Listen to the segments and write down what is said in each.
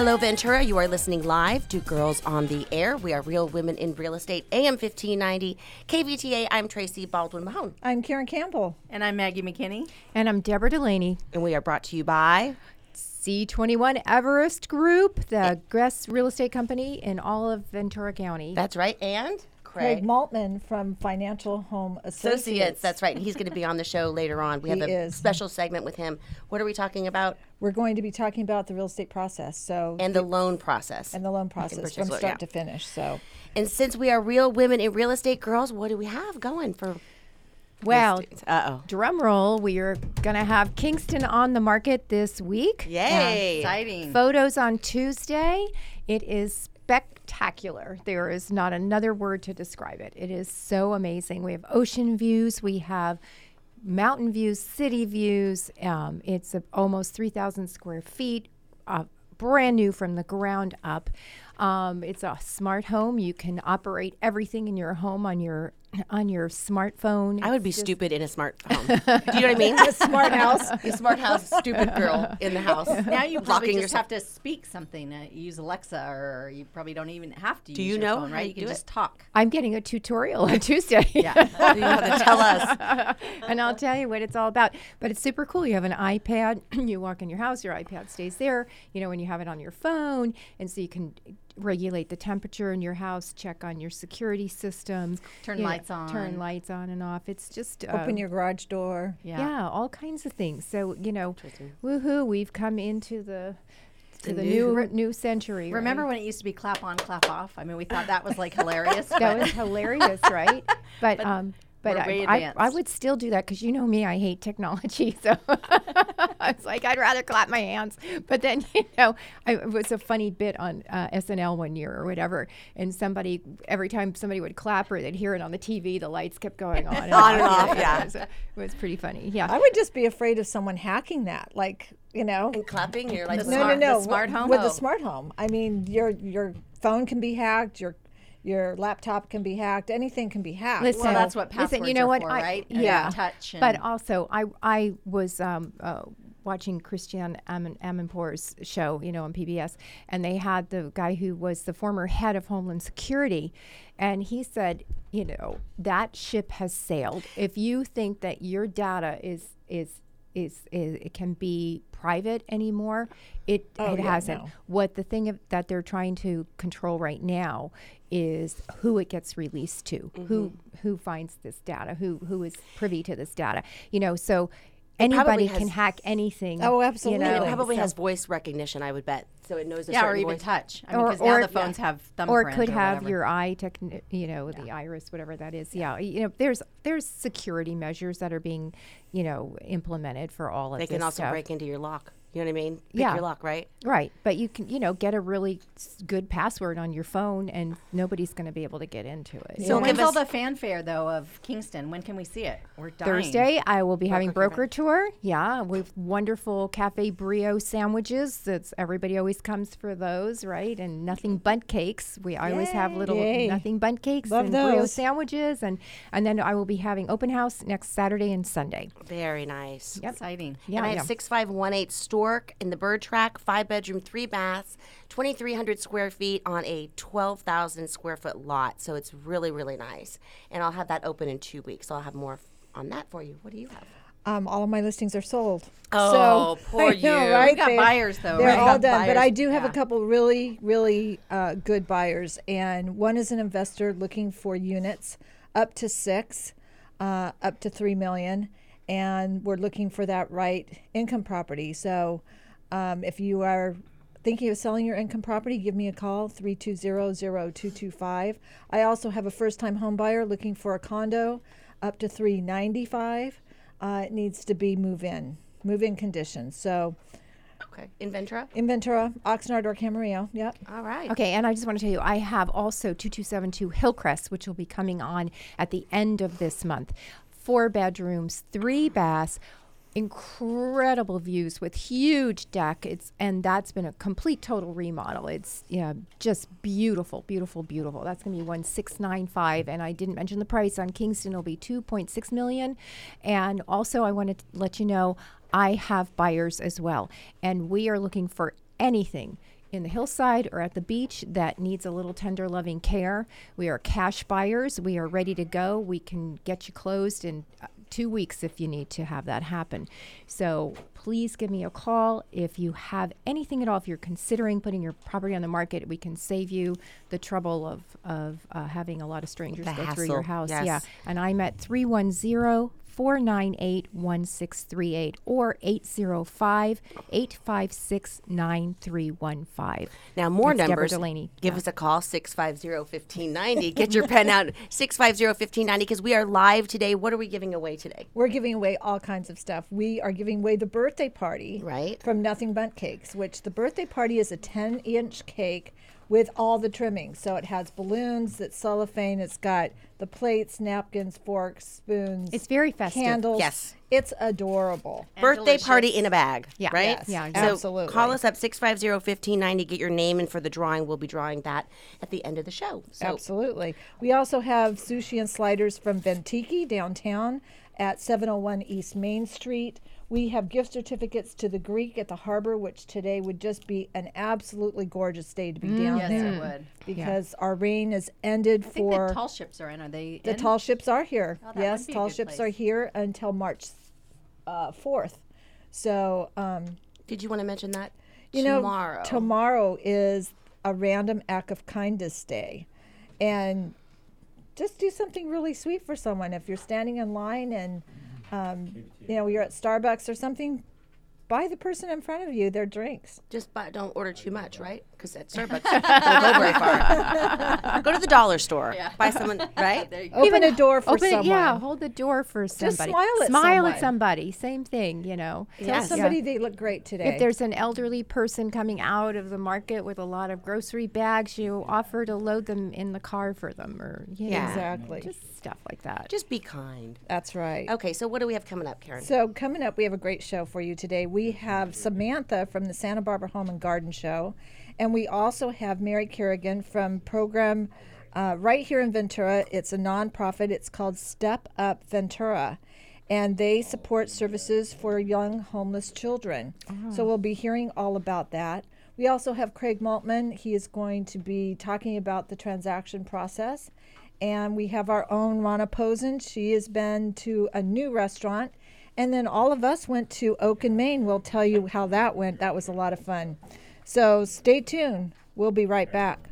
Hello, Ventura. You are listening live to Girls on the Air. We are Real Women in Real Estate, AM 1590, KVTA. I'm Tracy Baldwin Mahone, I'm Karen Campbell. And I'm Maggie McKinney. And I'm Deborah Delaney. and we are brought to you by. C21 Everest Group, the best real estate company in all of Ventura County. That's right, and Craig Craig. Maltman from Financial Home Associates. Associates. That's right. He's going to be on the show later on. We He have a is. special segment with him. What are we talking about? We're going to be talking about the real estate process, so And the loan process. and the loan process from start yeah. to finish. So And since we are real women in real estate, girls, what do we have going for? well, Uh oh. drum roll, we are going to have Kingston on the market this week. Yay. Exciting. Photos on Tuesday. It is spectacular. There is not another word to describe it. It is so amazing. We have ocean views. We have mountain views, city views. Um, it's a, almost 3,000 square feet, uh, brand new from the ground up. Um, it's a smart home. You can operate everything in your home on your on your smartphone. I would be stupid in a smart home. do you know what I mean? a smart house. a smart house, stupid girl in the house. Now you probably locking just yourself. have to speak something. Uh, use Alexa, or you probably don't even have to Do use you your know phone, right? you You can just it? talk. I'm getting a tutorial on Tuesday. Yeah. you have to tell us. and I'll tell you what it's all about. But it's super cool. You have an iPad. you walk in your house, your iPad stays there. You know, when you have it on your phone, and so you can regulate the temperature in your house, check on your security systems, Turn you know, lights on, turn lights on and off. It's just Open um, your garage door. yeah. all kinds of things. So you know, woohoo, we've come into the to The the, new- new new century. Remember right? when it used to be clap on, clap off? I mean, we thought that was like hilarious. that was hilarious, right? But, But um, but I, I, I would still do that because you know me, I hate technology. So I was like, I'd rather clap my hands. But then you know, I, it was a funny bit on uh, SNL one year or whatever, and somebody every time somebody would clap or they'd hear it on the TV, the lights kept going on and On and off, It yeah. was, it was pretty funny. Yeah. I would just be afraid of someone hacking that. Like you know. And clapping, you're like, The No, smart- no, no. the smart home? With Oh. the smart home, I mean, your your phone can be hacked. Your your laptop can be hacked. Anything can be hacked. Listen, Well, that's what listen, passwords you know are what? for, I- right? And Yeah. touch But also, I I was um, uh, watching Christiane Amin- Amanpour's show, you know, on PBS, and they had the guy who was the former head of Homeland Security, and he said, you know, that ship has sailed. If you think that your data is is is, is it can be private anymore, it Oh, it yeah, hasn't. no. What the thing of, that they're trying to control right now is who it gets released to, who mm-hmm. who finds this data, who who is privy to this data. You know, so probably anybody can hack anything. Oh, you absolutely. know, it probably so- has voice recognition, I would bet. So it knows a yeah, or even voice. touch. I mean, Or- because or- now the phones have or thumbprint. it could have whatever. your eye techni- you know the iris whatever that is yeah you know there's there's security measures that are being you know implemented for all of that. They this can also stuff. break into your lock. You know what I mean? Pick Yeah. your lock, right? right but you can you know get a really good password on your phone and nobody's going to be able to get into it So give when's all us- the fanfare though of Kingston? When can we see it? We're dying. Thursday, I will be having Broker broker tour. Yeah, with wonderful cafe brio sandwiches. That's everybody always comes for those, right? And Nothing Bundt Cakes. We I always have little Yay. Nothing Bundt Cakes Love and brio sandwiches, and and then I will be having open house next Saturday and Sunday. Very nice. Yep. Exciting. Yeah, and I have 6518 Stork in the Bird Track, five bedroom, three baths, 2,300 square feet on a 12,000 square foot lot. So it's really, really nice. And I'll have that open in two weeks. So I'll have more on that for you. What do you have? Um, all of my listings are sold. Oh, so, poor I know, you. right? We've got They- buyers though. They're right? all Got done, but I do have Yeah. a couple really, really uh, good buyers, and one is an investor looking for units up to six, uh, up to three million, and we're looking for that right income property. So, um, if you are thinking of selling your income property, give me a call 320-0225. I also have a first-time home buyer looking for a condo up to 395. Uh, it needs to be move-in, move-in conditions. So. Okay. In Ventura? In Ventura, Oxnard or Camarillo. Yep. All right. Okay, and I just want to tell you, I have also 2272 Hillcrest, which will be coming on at the end of this month. Four bedrooms, three baths, incredible views with huge deck. It's and that's been a complete total remodel. It's yeah, just beautiful, beautiful, beautiful. That's gonna be one six nine five, and I didn't mention the price on Kingston. It'll be two point six million, and also I wanted to let you know I have buyers as well, and we are looking for anything in the hillside or at the beach that needs a little tender loving care. We are cash buyers. We are ready to go. We can get you closed in uh, two weeks if you need to have that happen. So please give me a call if you have anything at all. If you're considering putting your property on the market, we can save you the trouble of, of uh, having a lot of strangers The go through your hassle, house. Yeah. And I'm at 310 498 1638 or 805 856 9315. Now, more That's Deborah numbers. Delaney. Give Yeah. us a call, 650-1590. Get your pen out, 650-1590, because we are live today. What are we giving away today? We're giving away all kinds of stuff. We are giving away the birthday party Right. from Nothing Bundt Cakes, which the birthday party is a 10 inch cake with all the trimmings. So it has balloons, it's cellophane, it's got the plates, napkins, forks, spoons. It's very festive. Candles. Yes. It's adorable. And Birthday party in a bag. Yeah. Right? Yes, Yeah, So absolutely. call us up, 650-1590. Get your name in for the drawing. We'll be drawing that at the end of the show. So Absolutely. We also have sushi and sliders from Ventiki downtown at 701 East Main Street. We have gift certificates to the Greek at the harbor, which today would just be an absolutely gorgeous day to be down Yes, there. it would. Because our rain is ended I think for the tall ships are in. Are they the in? tall ships are here. Oh, that yes, be a tall good ships place. are here until March uh, 4th. So, um, did you want to mention that? you know, Tomorrow. tomorrow is a random act of kindness day. And just do something really sweet for someone. If you're standing in line and, um, you know, you're at Starbucks or something, buy the person in front of you their drinks. Just buy, don't order too much, right? Because at Starbucks, don't go very far. go to the dollar store. Yeah. Buy someone, right? There you go. Open Even a door for open it- someone. yeah, hold the door for somebody. smile at smile someone. at somebody. Same thing, you know. Tell Yes. somebody they look great today. If there's an elderly person coming out of the market with a lot of grocery bags, you offer to load them in the car for them, or you know, Yeah. Exactly. just stuff like that. Just be kind. That's right. Okay, so what do we have coming up, Karen? So coming up, we have a great show for you today. We have Samantha from the Santa Barbara Home and Garden Show, and we also have Mary Kerrigan from program uh, right here in Ventura. It's a nonprofit. It's called Step Up Ventura, and they support services for young homeless children. So we'll be hearing all about that. We also have Craig Maltman. He is going to be talking about the transaction process. And we have our own Rana Posen. She has been to a new restaurant. And then all of us went to Oak and Maine. We'll tell you how that went. That was a lot of fun. So stay tuned. We'll be right back.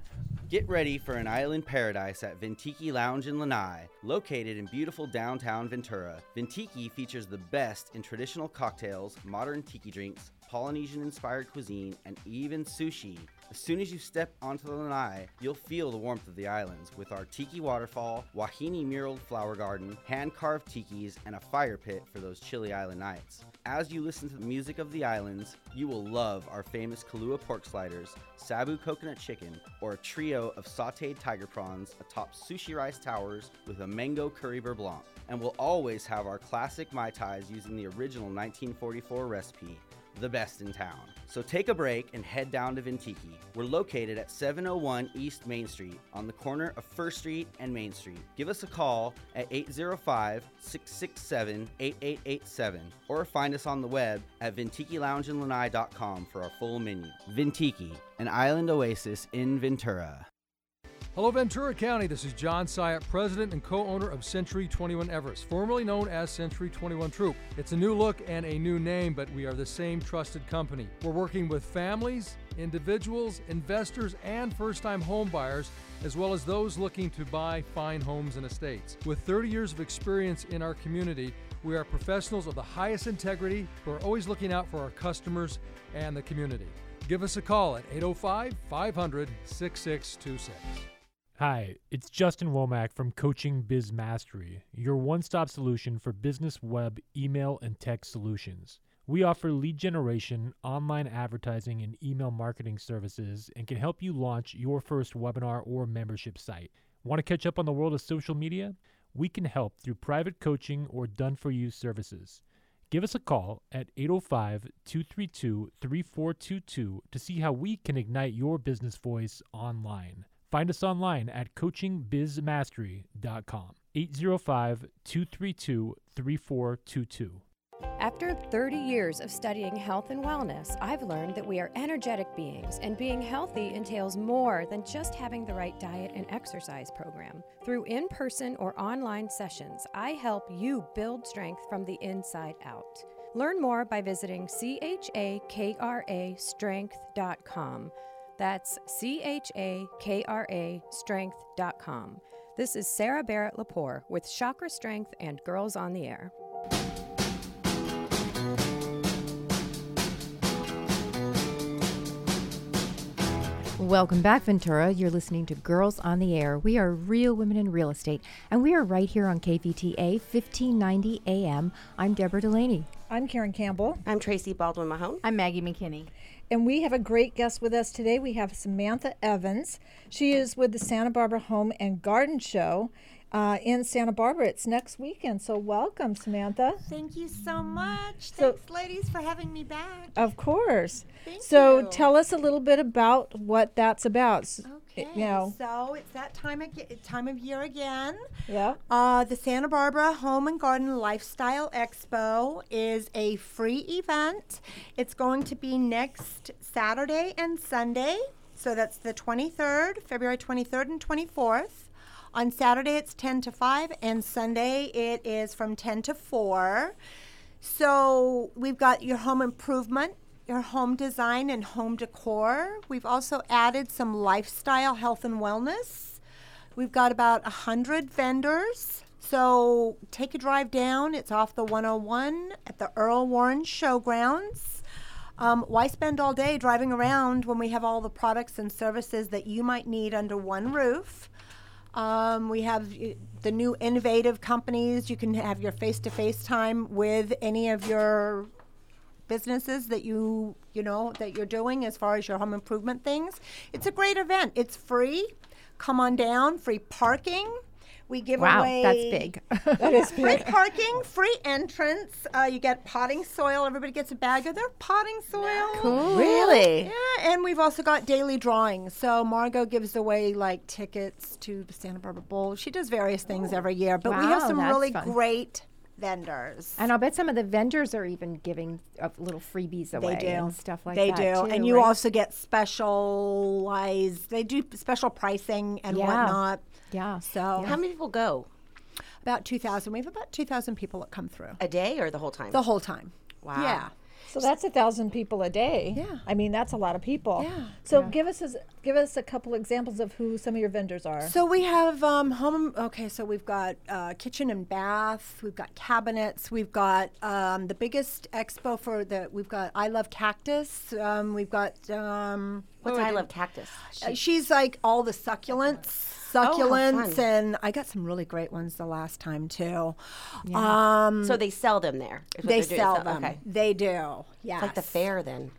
Get ready for an island paradise at Ventiki Lounge in Lanai, located in beautiful downtown Ventura. Ventiki features the best in traditional cocktails, modern tiki drinks, Polynesian inspired cuisine, and even sushi. As soon as you step onto the lanai, you'll feel the warmth of the islands with our tiki waterfall, wahine muraled flower garden, hand carved tikis, and a fire pit for those chilly island nights. As you listen to the music of the islands, you will love our famous Kalua pork sliders, Sabu coconut chicken, or a trio of sauteed tiger prawns atop sushi rice towers with a mango curry beurre blanc. And we'll always have our classic Mai Tais using the original 1944 recipe the best in town. So take a break and head down to Ventiki. We're located at 701 East Main Street on the corner of First Street and Main Street. Give us a call at 805 667 8887 or find us on the web at VentikiLoungeandLanai.com for our full menu. Ventiki, an island oasis in Ventura. Hello, Ventura County. This is John Syatt, president and co owner of Century 21 Everest, formerly known as Century 21 Troop. It's a new look and a new name, but we are the same trusted company. We're working with families, individuals, investors, and first time home buyers, as well as those looking to buy fine homes and estates. With 30 years of experience in our community, we are professionals of the highest integrity who are always looking out for our customers and the community. Give us a call at 805 500 6626. Hi, it's Justin Womack from Coaching Biz Mastery, your one stop solution for business web, email, and tech solutions. We offer lead generation, online advertising, and email marketing services and can help you launch your first webinar or membership site. Want to catch up on the world of social media? We can help through private coaching or done for you services. Give us a call at 805 232 3422 to see how we can ignite your business voice online. Find us online at coachingbizmastery.com. 805 232 3422. After 30 years of studying health and wellness, I've learned that we are energetic beings, and being healthy entails more than just having the right diet and exercise program. Through in person or online sessions, I help you build strength from the inside out. Learn more by visiting chakrastrength.com. That's chakrastrength.com. This is Sarah Barrett Lepore with Chakra Strength and Girls on the Air. Welcome back, Ventura. You're listening to Girls on the Air. We are real women in real estate, and we are right here on KVTA 1590 AM. I'm Deborah Delaney. I'm Karen Campbell, I'm Tracy Baldwin Mahone. I'm Maggie McKinney. And we have a great guest with us today. We have Samantha Evans. She is with the Santa Barbara Home and Garden Show uh, in Santa Barbara. It's next weekend, so welcome, Samantha. Thank you so much. So- Thanks, ladies, for having me back. Of course. Thank so you. tell us a little bit about what that's about. Okay. You know, So it's that time of, time of year again. yeah. Uh, the Santa Barbara Home and Garden Lifestyle Expo is a free event. It's going to be next Saturday and Sunday. So that's the 23rd, February 23rd and 24th. On Saturday, it's 10 to 5, and Sunday, it is from 10 to 4. So we've got your home improvement, your home design, and home decor. We've also added some lifestyle, health, and wellness. We've got about a hundred vendors. So take a drive down. It's off the 101 at the Earl Warren Showgrounds. Um, why spend all day driving around when we have all the products and services that you might need under one roof? Um, we have uh, the new innovative companies. You can have your face-to-face time with any of your businesses that you you know that you're doing as far as your home improvement things. It's a great event. It's free. Come on down. Free parking. We give Wow, away that's big. That is free parking, free entrance. Uh, you get potting soil. Everybody gets a bag of their potting soil. Cool. Really? Yeah, and we've also got daily drawings. So Margot gives away like tickets to the Santa Barbara Bowl. She does various things every year, but we have some really fun. great vendors. And I'll bet some of the vendors are even giving uh, little freebies away They do and stuff like they that. They do, too, and you right? also get specialized. They do special pricing and Yeah. whatnot. Yeah. So How many people go? about two thousand. We have about two thousand people that come through A day or the whole time? the whole time. Wow. Yeah. So that's a thousand people a day. Yeah. I mean, that's a lot of people. Yeah. So give us a, give us a couple examples of who some of your vendors are. So we have um, home. Okay, so we've got uh, kitchen and bath. We've got cabinets. We've got um, the biggest expo for the. We've got I love cactus. Um, we've got. Um, What's I Love it- Cactus? Uh, she's like all the succulents, Oh, how succulents, fun. and I got some really great ones the last time too. Um, so they sell them there. they they're doing. sell them. Okay. They do. Yeah. Like the fair then.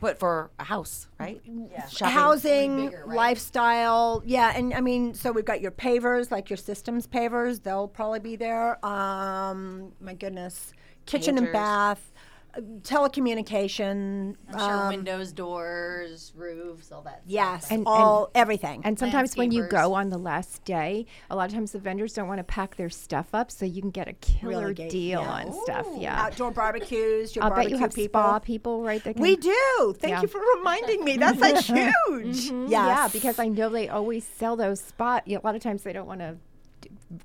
But for a house, right? Yeah. housing, lifestyle. Yeah, and I mean, so we've got your pavers, like your systems pavers. They'll probably be there. Um, my goodness, kitchen and bath, telecommunication. Sure um, windows, doors, roofs, all that. stuff, Yes, right? And- all everything. And sometimes when you go on the last day, a lot of times the vendors don't want to pack their stuff up, so you can get a killer Really deal yeah. on stuff. Yeah. Outdoor barbecues. Your I'll bet barbecue you have people. spa people, right? That can, We do. Thank Yeah. you for reminding me. That's like huge. Yes. Yeah, because I know they always sell those spot. A lot of times they don't want to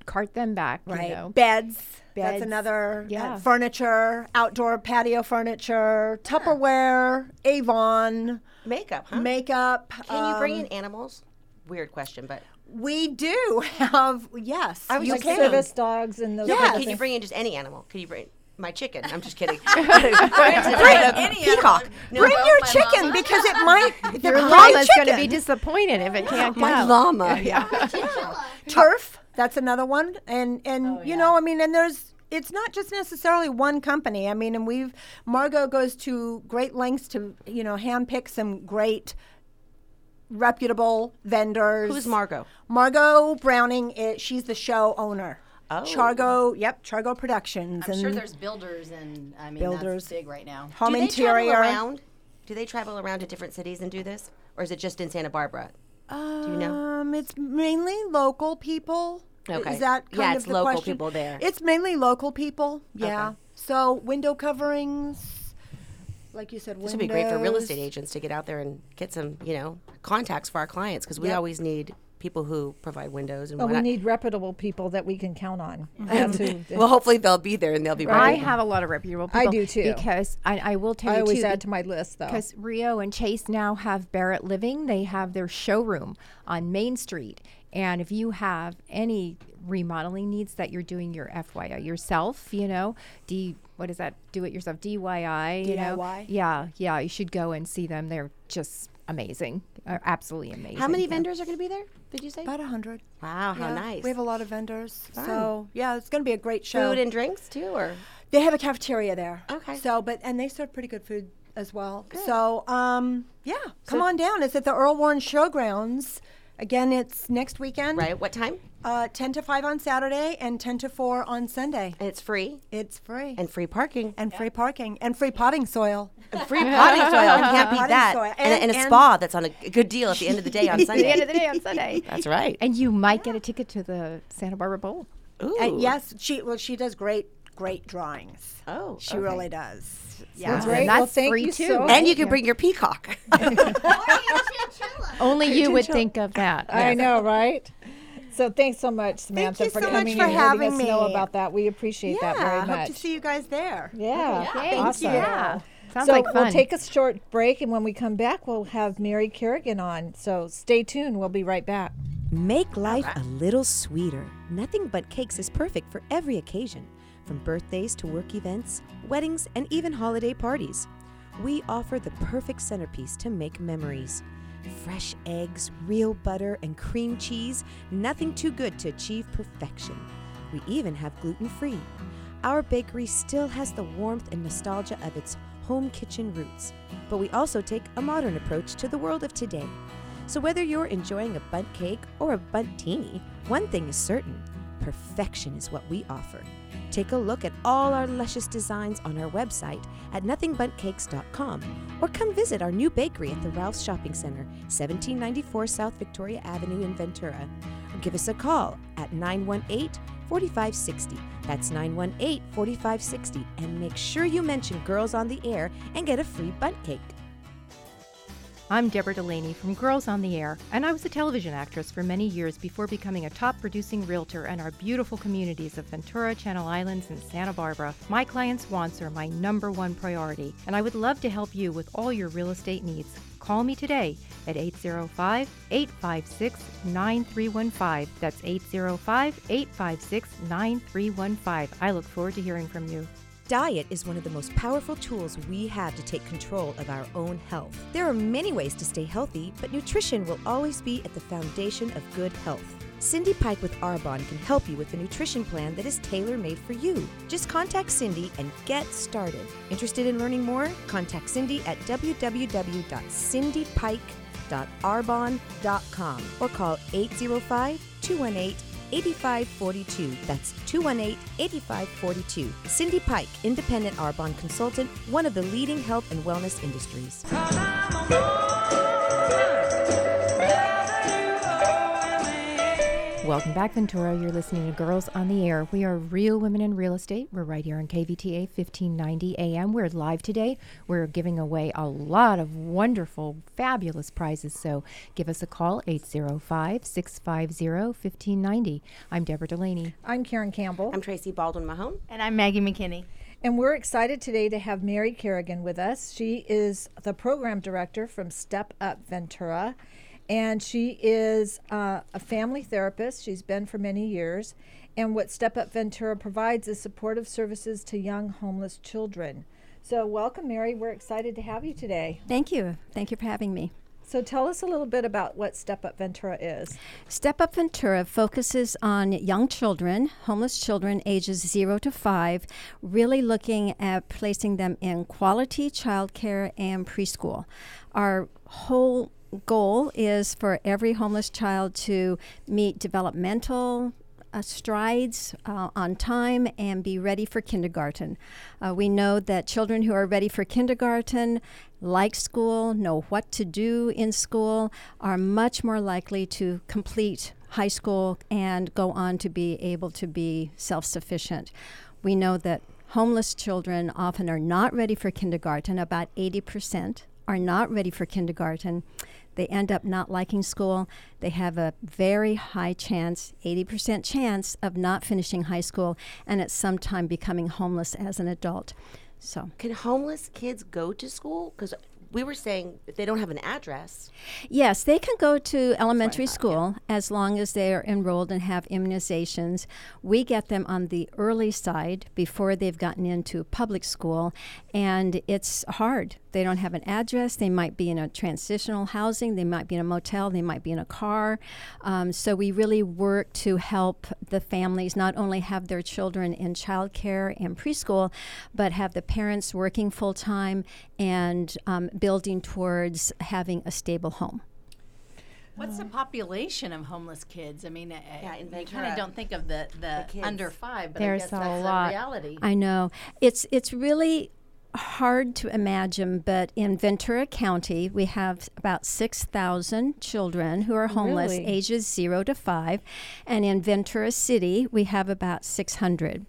cart them back. Right. You know? Beds. Beds. That's another. uh, Yeah. furniture, outdoor patio furniture, Tupperware, Avon, Makeup, huh? makeup. Can you bring um, in animals? Weird question, but We do have. Yes. I was you just can. Service dogs and those. No, kinds of can you bring in just any animal? Can you bring my chicken? I'm just kidding. bring peacock. No, Bring your chicken llama. because it might. Your they're llama's going to be disappointed if it can't go. my llama. Yeah. Turf. That's another one, and and Oh, you know, I mean, and there's. It's not just necessarily one company. I mean, and we've Margot goes to great lengths to you know handpick some great, reputable vendors. Who's Margot? Margot Browning. Is, she's the show owner. Oh. Chargo. Yep, Chargo Productions. I'm and sure there's builders and I mean Builders. that's big right now. home do they interior. travel around? Do they travel around to different cities and do this, or is it just in Santa Barbara? do you know? Um, it's mainly local people. Okay. Is that kind Yeah, of it's the local question? people there. It's mainly local people. Yeah. So window coverings, like you said, This would be great for real estate agents to get out there and get some, you know, contacts for our clients because we Yep. always need people who provide windows and Well, we need reputable people that we can count on. That's who- well, hopefully they'll be there and they'll be I have a lot of reputable people. I do too. Because I, I will tell I you always too, add to my list, though. Because Rio and Chase now have Barrett Living. They have their showroom on Main Street. And if you have any remodeling needs that you're doing your FYI yourself, you know, D what is that? Do it yourself DIY, you know. DIY? Yeah, yeah, you should go and see them. They're just amazing. Uh, absolutely amazing. How many Yeah. vendors are going to be there? Did you say? About a hundred. wow, how Yeah, nice. We have a lot of vendors. Fun. So yeah, it's going to be a great show. food and drinks too, or They have a cafeteria there. Okay. So, but and they serve pretty good food as well. So, um, yeah, come on down. It's at the Earl Warren Showgrounds. Again, it's next weekend. right? What time? Uh, ten to five on Saturday and ten to four on Sunday. And it's free It's free and free parking and free parking and free potting soil. and free potting soil. Can't beat Potting that. soil. And, and, And- a and- spa that's on a g- good deal at the end of the day on Sunday. At the end of the day on Sunday. That's right. And you might get a ticket to the Santa Barbara Bowl. Ooh. Uh, yes, she well she does great great drawings. Oh, She okay. really does. Well, Yeah. great. And well, that's thank free you too. so And you can Yeah. bring your peacock. Only you would think of that. I know, right? So thanks so much, Samantha, you for so much coming for and letting having us know about that. We appreciate that very yeah, much. hope to see you guys there. yeah, Thank awesome. you. Yeah. Sounds so like we'll take a short break, and when we come back, we'll have Mary Kerrigan on. So stay tuned. We'll be right back. Make life a little sweeter. Nothing but cakes is perfect for every occasion, from birthdays to work events, weddings, and even holiday parties. We offer the perfect centerpiece to make memories. Fresh eggs, real butter, and cream cheese, nothing too good to achieve perfection. We even have gluten free. Our bakery still has the warmth and nostalgia of its home kitchen roots, but we also take a modern approach to the world of today. So whether you're enjoying a Bundt cake or a Bundtini, one thing is certain perfection is what we offer. Take a look at all our luscious designs on our website at nothingbundtcakes.com or come visit our new bakery at the Ralph's Shopping Center, 1794 South Victoria Avenue in Ventura. Or give us a call at 918 4560. That's 918 4560. And make sure you mention Girls on the Air and get a free Bundt cake. I'm Deborah Delaney from Girls on the Air, and I was a television actress for many years before becoming a top producing realtor in our beautiful communities of Ventura, Channel Islands, and Santa Barbara. My clients' wants are my number one priority, and I would love to help you with all your real estate needs. Call me today at 805 856 9315. That's 805 856 9315. I look forward to hearing from you. Diet is one of the most powerful tools we have to take control of our own health. There are many ways to stay healthy, but nutrition will always be at the foundation of good health. Cindy Pike with Arbonne can help you with a nutrition plan that is tailor made for you. Just contact Cindy and get started. Interested in learning more? Contact Cindy at www.cindypike.arbonne.com or call 805 218 8542. That's 218 8542. Cindy Pike, independent Arbonne consultant, one of the leading health and wellness industries. Welcome back, Ventura. You're listening to Girls on the Air. We are Real Women in Real Estate. We're right here on KVTA 1590 AM. We're live today. We're giving away a lot of wonderful, fabulous prizes. So give us a call, 805 650 1590. I'm Deborah Delaney. I'm Karen Campbell. I'm Tracy Baldwin Mahone. And I'm Maggie McKinney. And we're excited today to have Mary Kerrigan with us. She is the program director from Step Up Ventura. And she is uh, a family therapist. She's been for many years. And what Step Up Ventura provides is supportive services to young homeless children. So, welcome, Mary. We're excited to have you today. Thank you. Thank you for having me. So, tell us a little bit about what Step Up Ventura is. Step Up Ventura focuses on young children, homeless children ages 0 to 5, really looking at placing them in quality childcare and preschool. Our whole goal is for every homeless child to meet developmental uh, strides uh, on time and be ready for kindergarten. Uh, we know that children who are ready for kindergarten, like school, know what to do in school, are much more likely to complete high school and go on to be able to be self sufficient. We know that homeless children often are not ready for kindergarten. About 80% are not ready for kindergarten. They end up not liking school. They have a very high chance, 80% chance, of not finishing high school and at some time becoming homeless as an adult. So, Can homeless kids go to school? Because we were saying they don't have an address. Yes, they can go to elementary school as long as they are enrolled and have immunizations. We get them on the early side before they've gotten into public school, and it's hard. They don't have an address. They might be in a transitional housing. They might be in a motel. They might be in a car. Um, so we really work to help the families not only have their children in childcare and preschool, but have the parents working full time and um, building towards having a stable home. What's the population of homeless kids? I mean, uh, Yeah, in you kind of don't think of the, the, kids. under five, but There's I guess a lot. the reality. I know it's it's really hard to imagine, but in Ventura County, we have about 6,000 children who are homeless, Really? ages 0 to 5. And in Ventura City, we have about 600.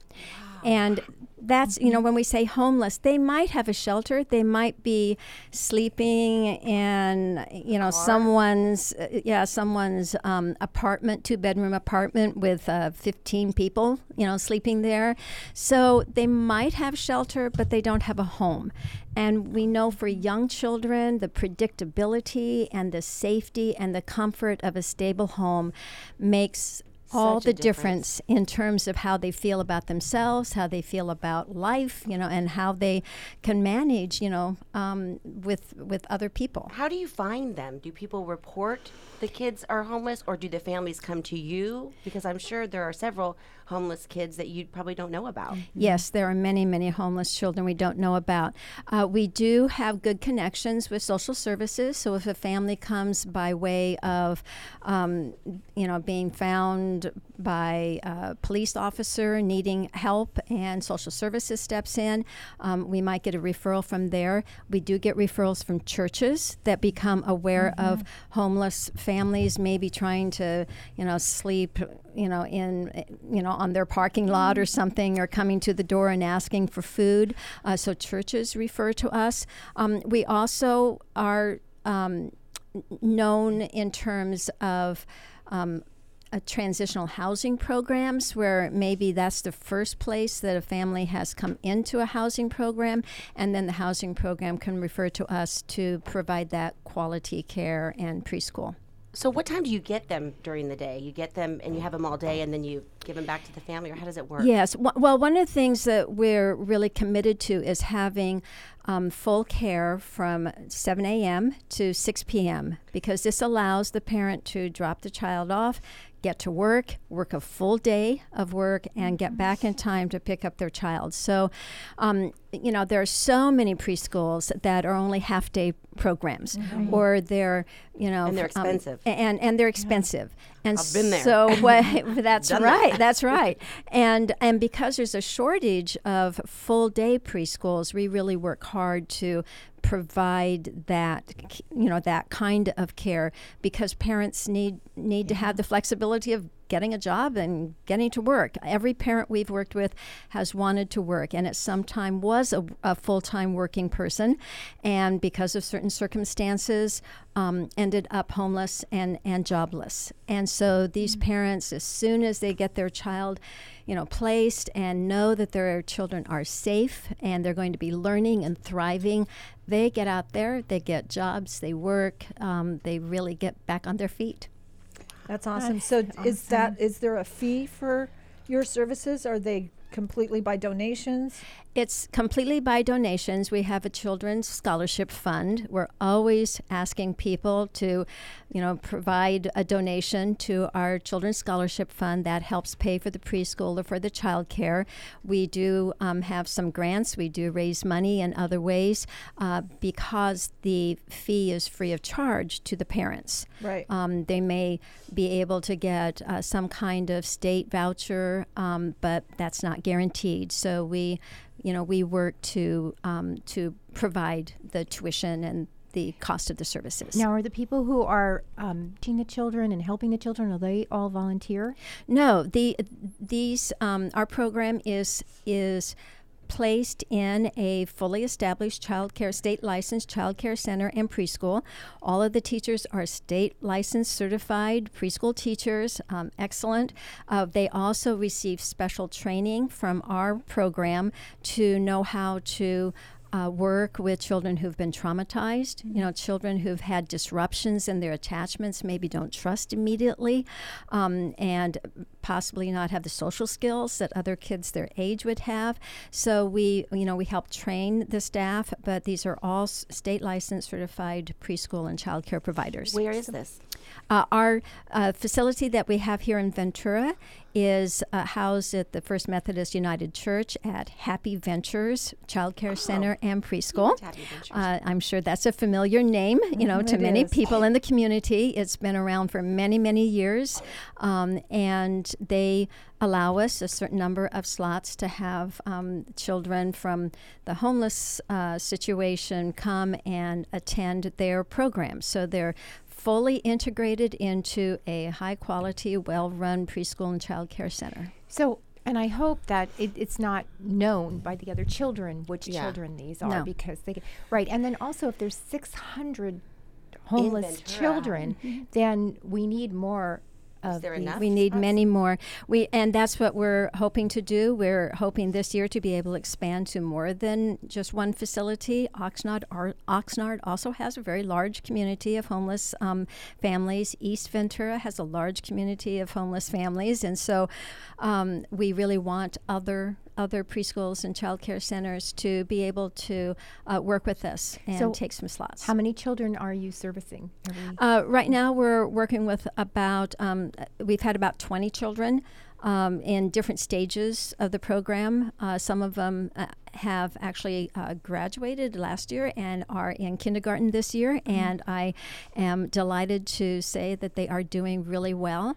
And that's, you know, when we say homeless, they might have a shelter. They might be sleeping in, you know, someone's, uh, yeah, someone's um, apartment, two bedroom apartment with uh, 15 people, you know, sleeping there. So they might have shelter, but they don't have a home. And we know for young children, the predictability and the safety and the comfort of a stable home makes all Such a the difference in terms of how they feel about themselves, how they feel about life, you know, and how they can manage, you know, um, with with other people. How do you find them? Do people report the kids are homeless, or do the families come to you? Because I'm sure there are several homeless kids that you probably don't know about. Yes, there are many, many homeless children we don't know about. Uh, we do have good connections with social services. So if a family comes by way of, um, you know, being found by a police officer needing help and social services steps in, um, we might get a referral from there. We do get referrals from churches that become aware of homeless families maybe trying to, you know, sleep, you know, in, you know, on their parking lot or something, or coming to the door and asking for food. Uh, so churches refer to us. Um, we also are um, known in terms of. Um, uh, transitional housing programs where maybe that's the first place that a family has come into a housing program and then the housing program can refer to us to provide that quality care and preschool So, what time do you get them during the day? You get them and you have them all day, and then you give them back to the family, or how does it work? Yes. Well, one of the things that we're really committed to is having um, full care from 7 a.m. to 6 p.m. because this allows the parent to drop the child off, get to work, work a full day of work, and get back in time to pick up their child. So, um, you know, there are so many preschools that are only half day programs, or they're, you know, And they're um, expensive. and and they're expensive. And I've been there. so what, that's Done right. that. That's right. And and because there's a shortage of full day preschools, we really work hard to provide that you know that kind of care because parents need need to have the flexibility of getting a job and getting to work. Every parent we've worked with has wanted to work and at some time was a, a full-time working person and because of certain circumstances um, ended up homeless and, and jobless. And so these parents, as soon as they get their child, you know, placed and know that their children are safe and they're going to be learning and thriving, they get out there, they get jobs, they work, um, they really get back on their feet. That's awesome. So is that is there a fee for your services? Are they completely by donations? It's completely by donations. We have a children's scholarship fund. We're always asking people to, you know, provide a donation to our children's scholarship fund that helps pay for the preschool or for the child care. We do um, have some grants. We do raise money in other ways uh, because the fee is free of charge to the parents. Right. Um, they may be able to get uh, some kind of state voucher, um, but that's not guaranteed. So we, you know, we work to um, to provide the tuition and the cost of the services. Now, are the people who are um, teaching the children and helping the children, are they all volunteer? No, the these um, our program is is placed in a fully established child care, state licensed child care center and preschool. All of the teachers are state licensed, certified preschool teachers, um, excellent. Uh, they also receive special training from our program to know how to uh, work with children who've been traumatized, you know, children who've had disruptions in their attachments, maybe don't trust immediately, um, and possibly not have the social skills that other kids their age would have. So we, you know, we help train the staff, but these are all state licensed certified preschool and child care providers. Where is this? Uh, our uh, facility that we have here in Ventura is uh, housed at the First Methodist United Church at Happy Ventures Child Care Center and Preschool. Uh, I'm sure that's a familiar name, you know, to many is. people in the community. It's been around for many, many years, um, and they allow us a certain number of slots to have um, children from the homeless uh, situation come and attend their programs. So they're fully integrated into a high quality, well run preschool and child care center. So, and I hope that it, it's not known by the other children which Yeah. children these are No. because they right. And then also, if there's 600 homeless Ventura. children, mm-hmm. then we need more. Of there enough? We need many more. We and that's what we're hoping to do. We're hoping this year to be able to expand to more than just one facility. Oxnard, Ar- Oxnard also has a very large community of homeless um, families. East Ventura has a large community of homeless families, and so um, we really want other other preschools and child care centers to be able to uh, work with us and So take some slots. How many children are you servicing? Uh, right now, we're working with about, um, uh, we've had about 20 children um, in different stages of the program. Uh, some of them uh, have actually uh, graduated last year and are in kindergarten this year, and I am delighted to say that they are doing really well.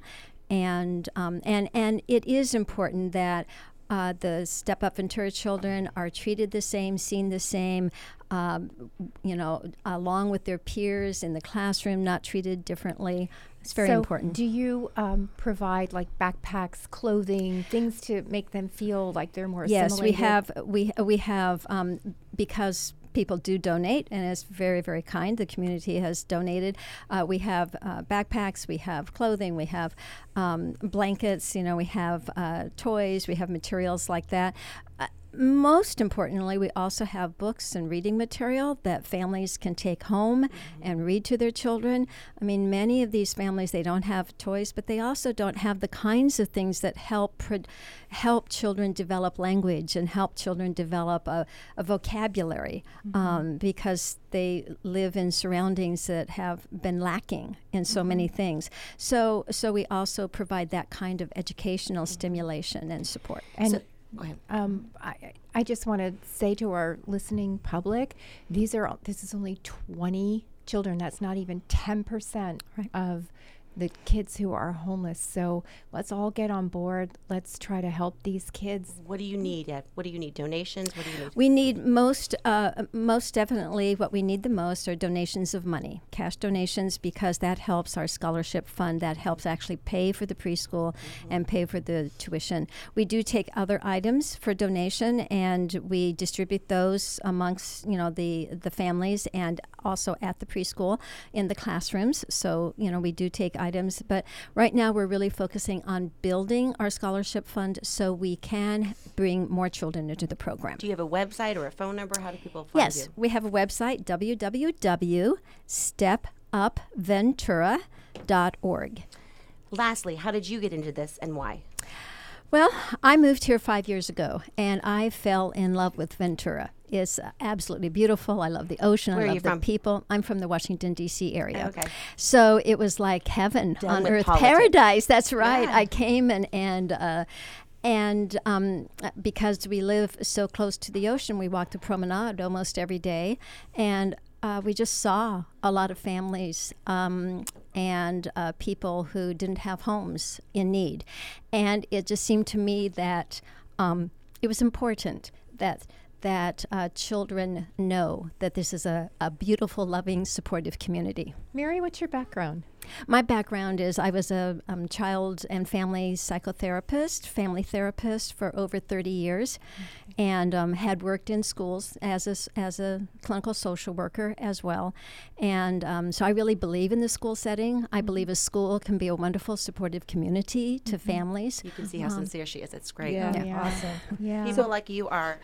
And, um, and, and it is important that uh, the Step Up Ventura children are treated the same, seen the same, um, you know, along with their peers in the classroom, not treated differently. It's very so important. Do you um, provide like backpacks, clothing, things to make them feel like they're more yes, we have we we have um, because people do donate and it's very very kind the community has donated uh, we have uh, backpacks we have clothing we have um, blankets you know we have uh, toys we have materials like that. Uh, most importantly, we also have books and reading material that families can take home and read to their children. I mean, many of these families they don't have toys, but they also don't have the kinds of things that help pro- help children develop language and help children develop a, a vocabulary um, because they live in surroundings that have been lacking in so many things. So, so we also provide that kind of educational stimulation and support. And So- um, I, I just want to say to our listening public, these are this is only 20 children. That's not even 10 percent Right. of the kids who are homeless. So let's all get on board. Let's try to help these kids. What do you need? Ed? What do you need? Donations? What do you need? We need most, uh, most definitely, what we need the most are donations of money, cash donations, because that helps our scholarship fund. That helps actually pay for the preschool and pay for the tuition. We do take other items for donation, and we distribute those amongst you know the the families and also at the preschool in the classrooms. So you know we do take items, but right now we're really focusing on building our scholarship fund so we can bring more children into the program. Do you have a website or a phone number? How do people find Yes, you? Yes, we have a website, www.stepupventura.org. Lastly, how did you get into this and why? Well, I moved here five years ago and I fell in love with Ventura. It's uh, absolutely beautiful. I love the ocean. Where I are love you the from? people. I'm from the Washington, D.C. area. Okay. So it was like heaven Done on earth, politics. paradise. That's right. Yeah. I came and, and, uh, and um, because we live so close to the ocean, we walk the promenade almost every day. And uh, we just saw a lot of families um, and uh, people who didn't have homes in need. And it just seemed to me that um, it was important that that uh, children know that this is a, a beautiful, loving, supportive community. Mary, what's your background? My background is I was a um, child and family psychotherapist, family therapist for over 30 years, and um, had worked in schools as a, s- as a clinical social worker as well. And um, so I really believe in the school setting. I believe a school can be a wonderful, supportive community to families. You can see how Um, sincere she is. It's great. Yeah, Yeah. awesome. Yeah. People like you are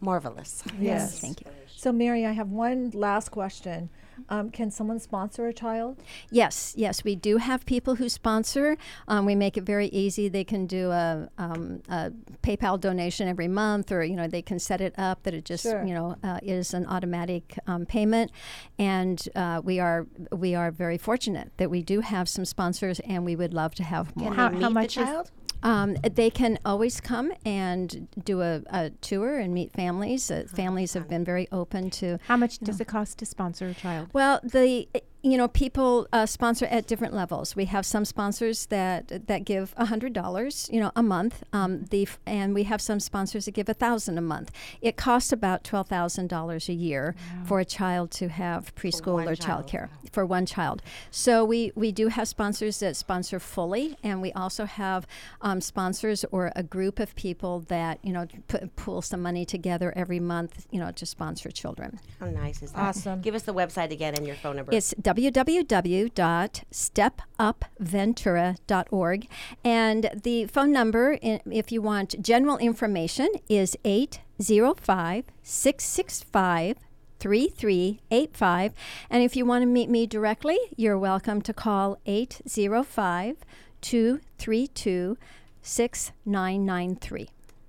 marvelous. Yes. Thank you. So, Mary, I have one last question. Um, can someone sponsor a child? Yes, yes, we do have people who sponsor. Um, we make it very easy. They can do a, um, a PayPal donation every month, or you know, they can set it up that it just Sure. you know uh, is an automatic um, payment. And uh, we are we are very fortunate that we do have some sponsors, and we would love to have more. Can How- they how much the is- child? Um, they can always come and do a, a tour and meet families. Uh, families have been very open to How much does it cost to sponsor a child? well, the you know people uh, sponsor at different levels. We have some sponsors that that give hundred dollars, you know, a month. Um, the f- and we have some sponsors that give a thousand a month. It costs about twelve thousand dollars a year for a child to have preschool or child. childcare for one child. So we we do have sponsors that sponsor fully, and we also have um, sponsors or a group of people that you know put, pool some money together every month, you know, to sponsor children. How nice is that? Awesome. Give us the website again and your phone number. It's www.stepupventura.org. And the phone number, if you want general information, is 805 665 3385. And if you want to meet me directly, you're welcome to call 805 232 6993.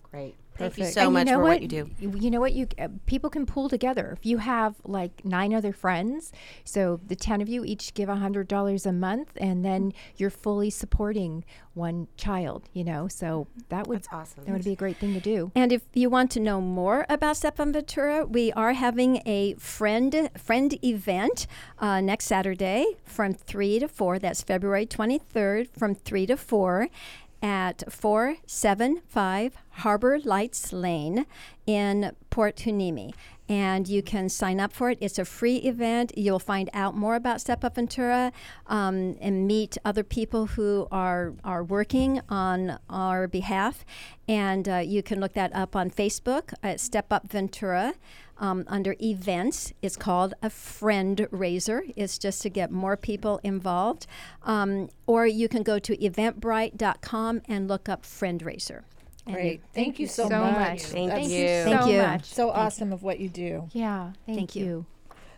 Great. Thank you so And much you know for what? what you do. You, you know what? You uh, people can pool together. If you have like nine other friends, so the ten of you each give a hundred dollars a month, and then you're fully supporting one child. You know, so that would That's awesome. that would be a great thing to do. And if you want to know more about Step Ventura, we are having a friend friend event uh, next Saturday from three to four. That's February twenty third from three to four at four seven five Harbor Lights Lane in Port Hueneme. And you can sign up for it. It's a free event. You'll find out more about Step Up Ventura um, and meet other people who are, are working on our behalf. And uh, you can look that up on Facebook at Step Up Ventura. Um, under events, it's called a friend raiser. It's just to get more people involved. Um, or you can go to eventbrite.com and look up friend raiser. And Great. Thank, you so, so much. much. Thank That's you. Thank so you. much. So awesome of what you do. Yeah. Thank, Thank you. you.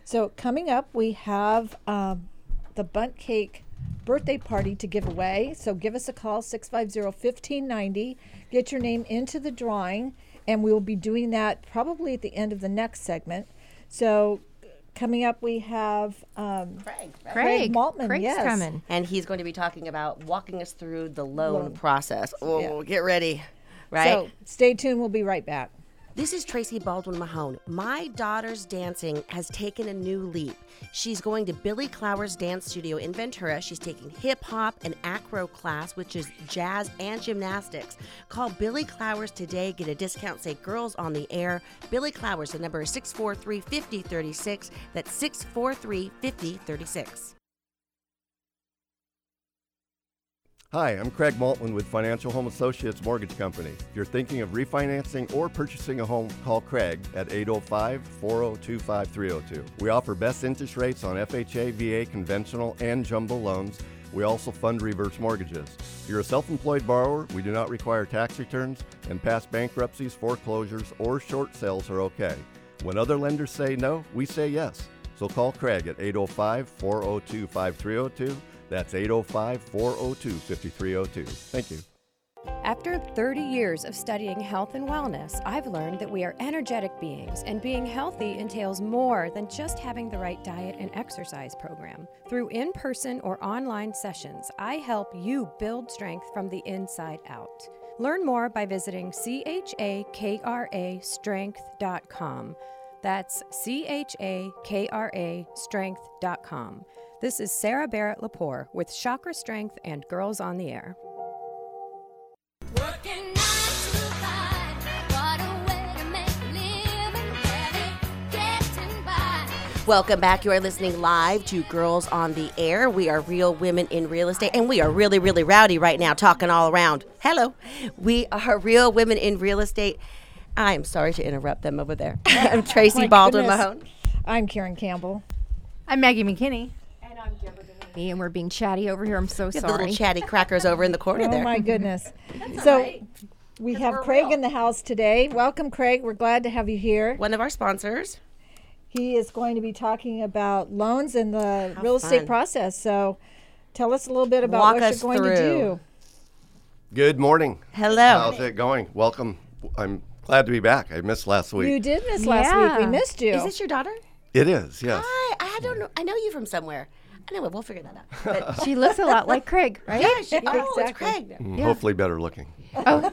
So coming up, we have um, the Bundt Cake birthday party to give away. So give us a call, 650-1590. Get your name into the drawing, and we will be doing that probably at the end of the next segment. So coming up, we have um, Craig. Craig, Maltman, Craig's yes. coming. And he's going to be talking about walking us through the loan, Loan. process. Oh, Yeah. get ready. Right? So stay tuned. We'll be right back. This is Tracy Baldwin Mahone. My daughter's dancing has taken a new leap. She's going to Billy Clower's dance studio in Ventura. She's taking hip hop and acro class, which is jazz and gymnastics. Call Billy Clowers today. Get a discount. Say girls on the air. Billy Clowers. The number is 643 5036. That's 643 5036. Hi, I'm Craig Maltman with Financial Home Associates Mortgage Company. If you're thinking of refinancing or purchasing a home, call Craig at 805 402 5302. We offer best interest rates on FHA, VA, conventional, and jumbo loans. We also fund reverse mortgages. If you're a self employed borrower, we do not require tax returns, and past bankruptcies, foreclosures, or short sales are okay. When other lenders say no, we say yes. So call Craig at 805 402 5302. That's 805 402 5302. Thank you. After 30 years of studying health and wellness, I've learned that we are energetic beings, and being healthy entails more than just having the right diet and exercise program. Through in person or online sessions, I help you build strength from the inside out. Learn more by visiting chakrastrength.com. That's C H A K R A strength.com. This is Sarah Barrett Lapore with Chakra Strength and Girls on the Air. Welcome back. You are listening live to Girls on the Air. We are real women in real estate, and we are really, really rowdy right now, talking all around. Hello. We are real women in real estate. I'm sorry to interrupt them over there. I'm oh Tracy My Baldwin goodness. Mahone. I'm Karen Campbell. I'm Maggie McKinney. And I'm Devon. Me and we're being chatty over here. I'm so We the sorry. little chatty crackers over in the corner Oh there. Oh my goodness. so we have Craig in the house today. Welcome, Craig. We're glad to have you here. One of our sponsors. He is going to be talking about loans and the real estate process. So tell us a little bit about Walk what us you're going to do. Good morning. Hello. How's it going? Welcome. I'm glad to be back. I missed last week. You did miss last week. We missed you. Is this your daughter? It is, yes. Hi. I don't know. I know you from somewhere. Anyway, we'll figure that out. But She looks a lot like Craig, right? yeah, she, oh, Exactly. it's Craig. Mm, Hopefully better looking. Oh,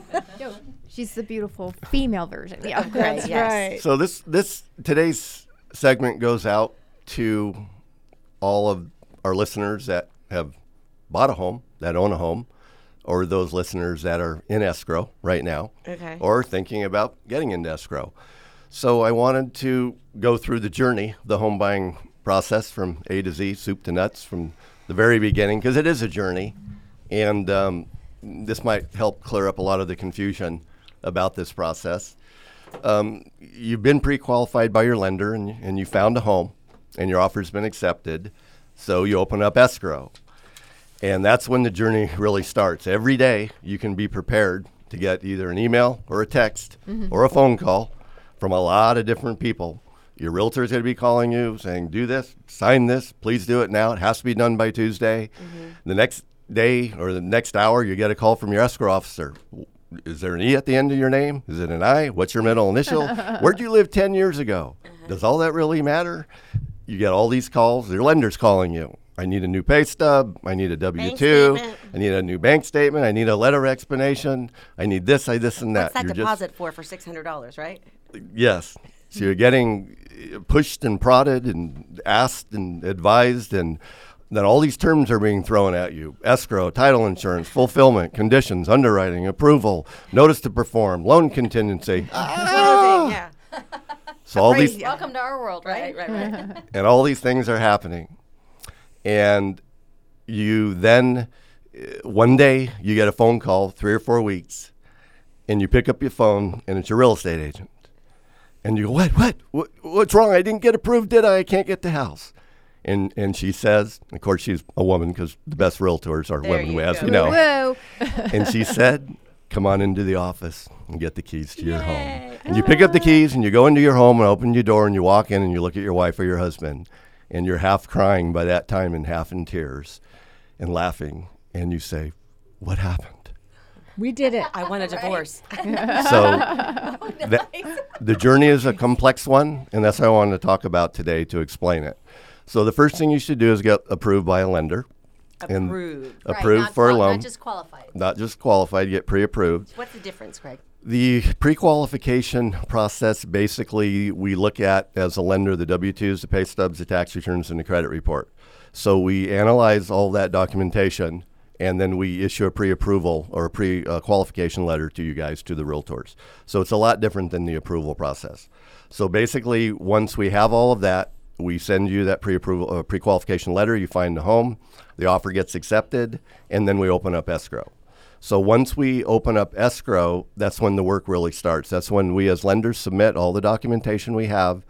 she's the beautiful female version. Yeah, Of Craig, That's yes. right. So this this today's segment goes out to all of our listeners that have bought a home, that own a home, or those listeners that are in escrow right now, Okay. or thinking about getting into escrow. So I wanted to go through the journey, the home buying process from A to Z, soup to nuts, from the very beginning, because it is a journey, and um, this might help clear up a lot of the confusion about this process um, you've been pre-qualified by your lender and, and you found a home and your offer's been accepted so you open up escrow and that's when the journey really starts every day you can be prepared to get either an email or a text mm-hmm. or a phone call from a lot of different people your realtor is going to be calling you saying do this sign this please do it now it has to be done by tuesday mm-hmm. the next day or the next hour you get a call from your escrow officer is there an E at the end of your name? Is it an I? What's your middle initial? Where'd you live 10 years ago? Uh-huh. Does all that really matter? You get all these calls, your lender's calling you. I need a new pay stub. I need a W 2. I need a new bank statement. I need a letter of explanation. I need this, I this, and that. What's that You're deposit for for six hundred dollars, right? Yes. So you're getting uh, pushed and prodded and asked and advised and then all these terms are being thrown at you escrow, title insurance, fulfillment, conditions, underwriting, approval, notice to perform, loan contingency. Closing, yeah. So all these Crazy. Welcome to our world, right? Right, right, right. and all these things are happening. And you then uh, one day you get a phone call 3 or 4 weeks and you pick up your phone and it's your real estate agent. And you go, "What? What? what what's wrong? I didn't get approved, did I? I can't get the house." And and she says, of course she's a woman because the best realtors are There women, as go. we know. Whoa. and she said, "Come on into the office and get the keys to your home." And you pick up the keys and you go into your home and open your door and you walk in and you look at your wife or your husband, and you're half crying by that time and half in tears, and laughing, and you say, "What happened?" We did it. I want a divorce. So oh, the, the journey is a complex one, and that's what I wanted to talk about today to explain it. So the first thing you should do is get approved by a lender. And Approved. Approved not for a loan. Not just qualified. not just qualified, get pre-approved. What's the difference, Craig? The pre-qualification process basically we look at as a lender the W-2s, the pay stubs, the tax returns, and the credit report. So we analyze all that documentation and then we issue a pre-approval or a pre-qualification uh, letter to you guys to the realtors. So it's a lot different than the approval process. So basically, once we have all of that, we send you that pre-approval uh, pre-qualification letter. You find the home, the offer gets accepted, and then we open up escrow. So once we open up escrow, that's when the work really starts. That's when we as lenders submit all the documentation we have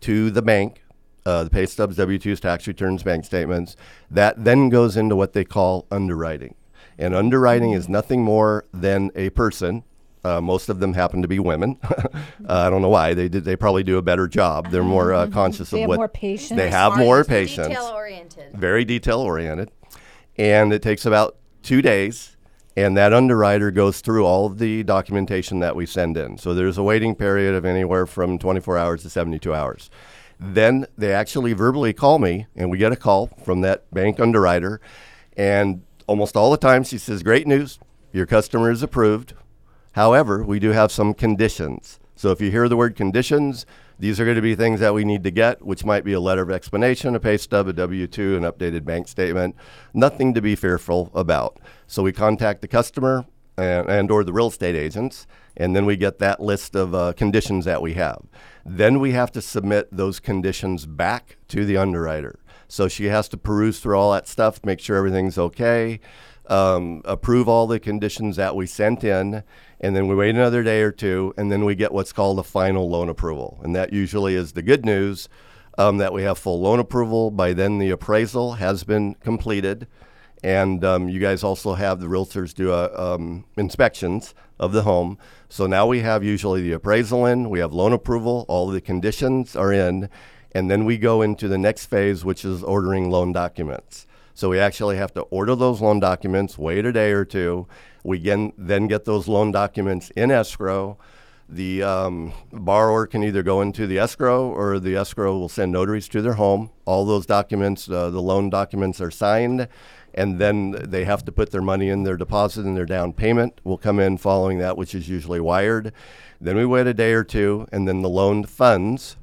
to the bank, uh, the pay stubs, W-2s, tax returns, bank statements. That then goes into what they call underwriting. And underwriting is nothing more than a person. Uh, most of them happen to be women. uh, I don't know why. They did. They probably do a better job. They're more uh, conscious They of have what more patience. They have Smart, more patience Detail oriented. very detail oriented, and it takes about two days. And that underwriter goes through all of the documentation that we send in. So there's a waiting period of anywhere from 24 hours to 72 hours. Then they actually verbally call me, and we get a call from that bank underwriter. And almost all the time, she says, Great news, your customer is approved. However, we do have some conditions. So if you hear the word conditions, these are going to be things that we need to get, which might be a letter of explanation, a pay stub, a W 2, an updated bank statement. Nothing to be fearful about. So we contact the customer and, and or the real estate agents, and then we get that list of uh, conditions that we have. Then we have to submit those conditions back to the underwriter. So she has to peruse through all that stuff, make sure everything's okay, um, approve all the conditions that we sent in, and then we wait another day or two, and then we get what's called a final loan approval. And that usually is the good news um, that we have full loan approval. By then, the appraisal has been completed. And um, you guys also have the realtors do um, inspections of the home. So now we have usually the appraisal in, we have loan approval, all the conditions are in, and then we go into the next phase, which is ordering loan documents. So we actually have to order those loan documents, wait a day or two. We can, then get those loan documents in escrow. The um, borrower can either go into the escrow or the escrow will send notaries to their home. All those documents, uh, the loan documents are signed, and then they have to put their money in their deposit and their down payment will come in following that, which is usually wired. Then we wait a day or two, and then the loan funds,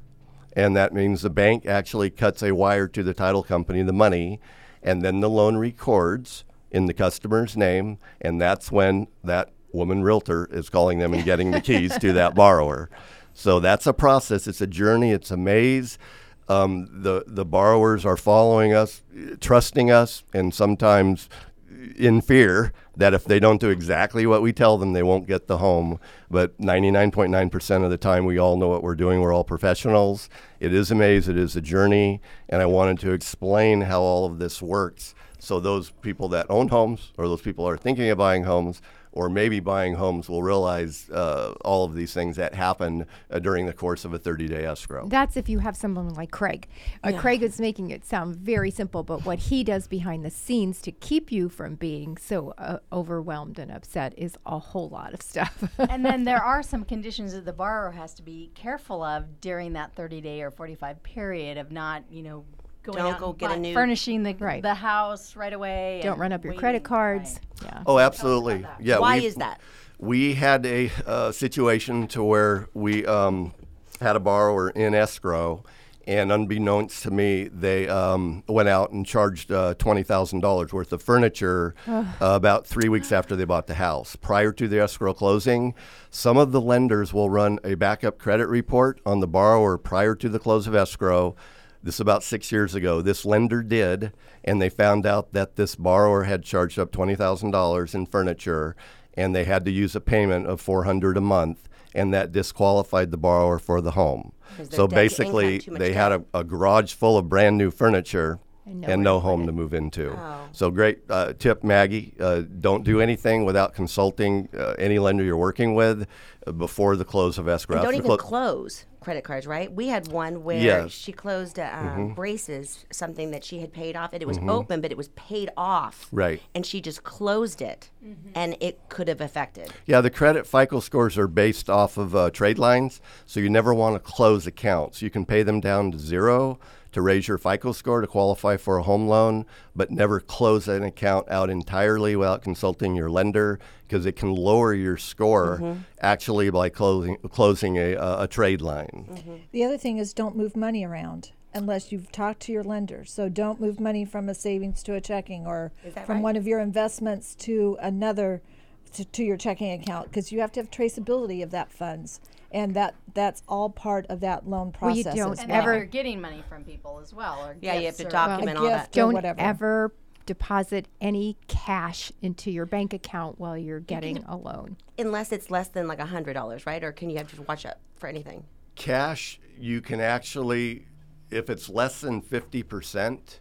and that means the bank actually cuts a wire to the title company, the money, and then the loan records in the customer's name, and that's when that woman realtor is calling them and getting the keys to that borrower. So that's a process. It's a journey. It's a maze. Um, the the borrowers are following us, trusting us, and sometimes in fear that if they don't do exactly what we tell them, they won't get the home. But 99.9% of the time, we all know what we're doing. We're all professionals. It is a maze, it is a journey. And I wanted to explain how all of this works so those people that own homes or those people are thinking of buying homes or maybe buying homes will realize uh, all of these things that happen uh, during the course of a 30 day escrow. That's if you have someone like Craig. Uh, Yeah. Craig is making it sound very simple, but what he does behind the scenes to keep you from being so uh, overwhelmed and upset is a whole lot of stuff. and then there are some conditions that the borrower has to be careful of during that 30 day or 45 period of not, you know, going Don't out go and get a new- furnishing the, Right. the house right away. Don't run up your waiting. credit cards. Yeah. Oh, absolutely. Yeah. Why is that? We had a uh, situation to where we um, had a borrower in escrow, and unbeknownst to me, they um, went out and charged uh, twenty thousand dollars worth of furniture uh, about three weeks after they bought the house. Prior to the escrow closing, some of the lenders will run a backup credit report on the borrower prior to the close of escrow. This is about six years ago. This lender did, and they found out that this borrower had charged up twenty thousand dollars in furniture, and they had to use a payment of four hundred a month, and that disqualified the borrower for the home. So basically, they had a, a garage full of brand new furniture. And And, no home to move into. Oh. So great uh, tip, Maggie. Uh, don't do anything without consulting uh, any lender you're working with uh, before the close of escrow. And don't even clo- close credit cards, right? We had one where Yes. Mm-hmm. she closed uh, um, braces, something that she had paid off, and it was open, but it was paid off. Right. And she just closed it, and it could have affected. Yeah, the credit FICO scores are based off of uh, trade lines, so you never want to close accounts. You can pay them down to zero to raise your FICO score to qualify for a home loan, but never close an account out entirely without consulting your lender because it can lower your score mm-hmm. actually by closing closing a, a, a trade line. Mm-hmm. The other thing is don't move money around unless you've talked to your lender. So don't move money from a savings to a checking or from right? one of your investments to another to, to your checking account because you have to have traceability of that funds. And that that's all part of that loan Well, you process. don't as And well. if Ever- you're getting money from people as well. Or Yeah, you have to document all that. Don't whatever. ever deposit any cash into your bank account while you're getting a loan. Unless it's less than like a hundred dollars, right? Or can you have to watch out for anything? Cash, you can actually, if it's less than 50%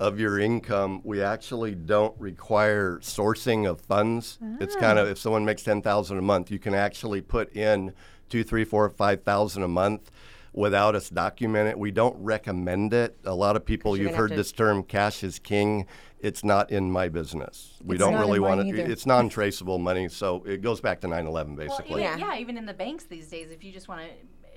of your income, we actually don't require sourcing of funds. It's kind of, ah. if someone makes 10000 a month, you can actually put in two, three, four, five thousand a month without us document it. We don't recommend it. A lot of people, you're you've heard to- this term, cash is king. It's not in my business. We It's don't really want mine to, either. it's non traceable money. So it goes back to 9 11, Well, basically. even, Yeah. yeah, even in the banks these days, if you just want to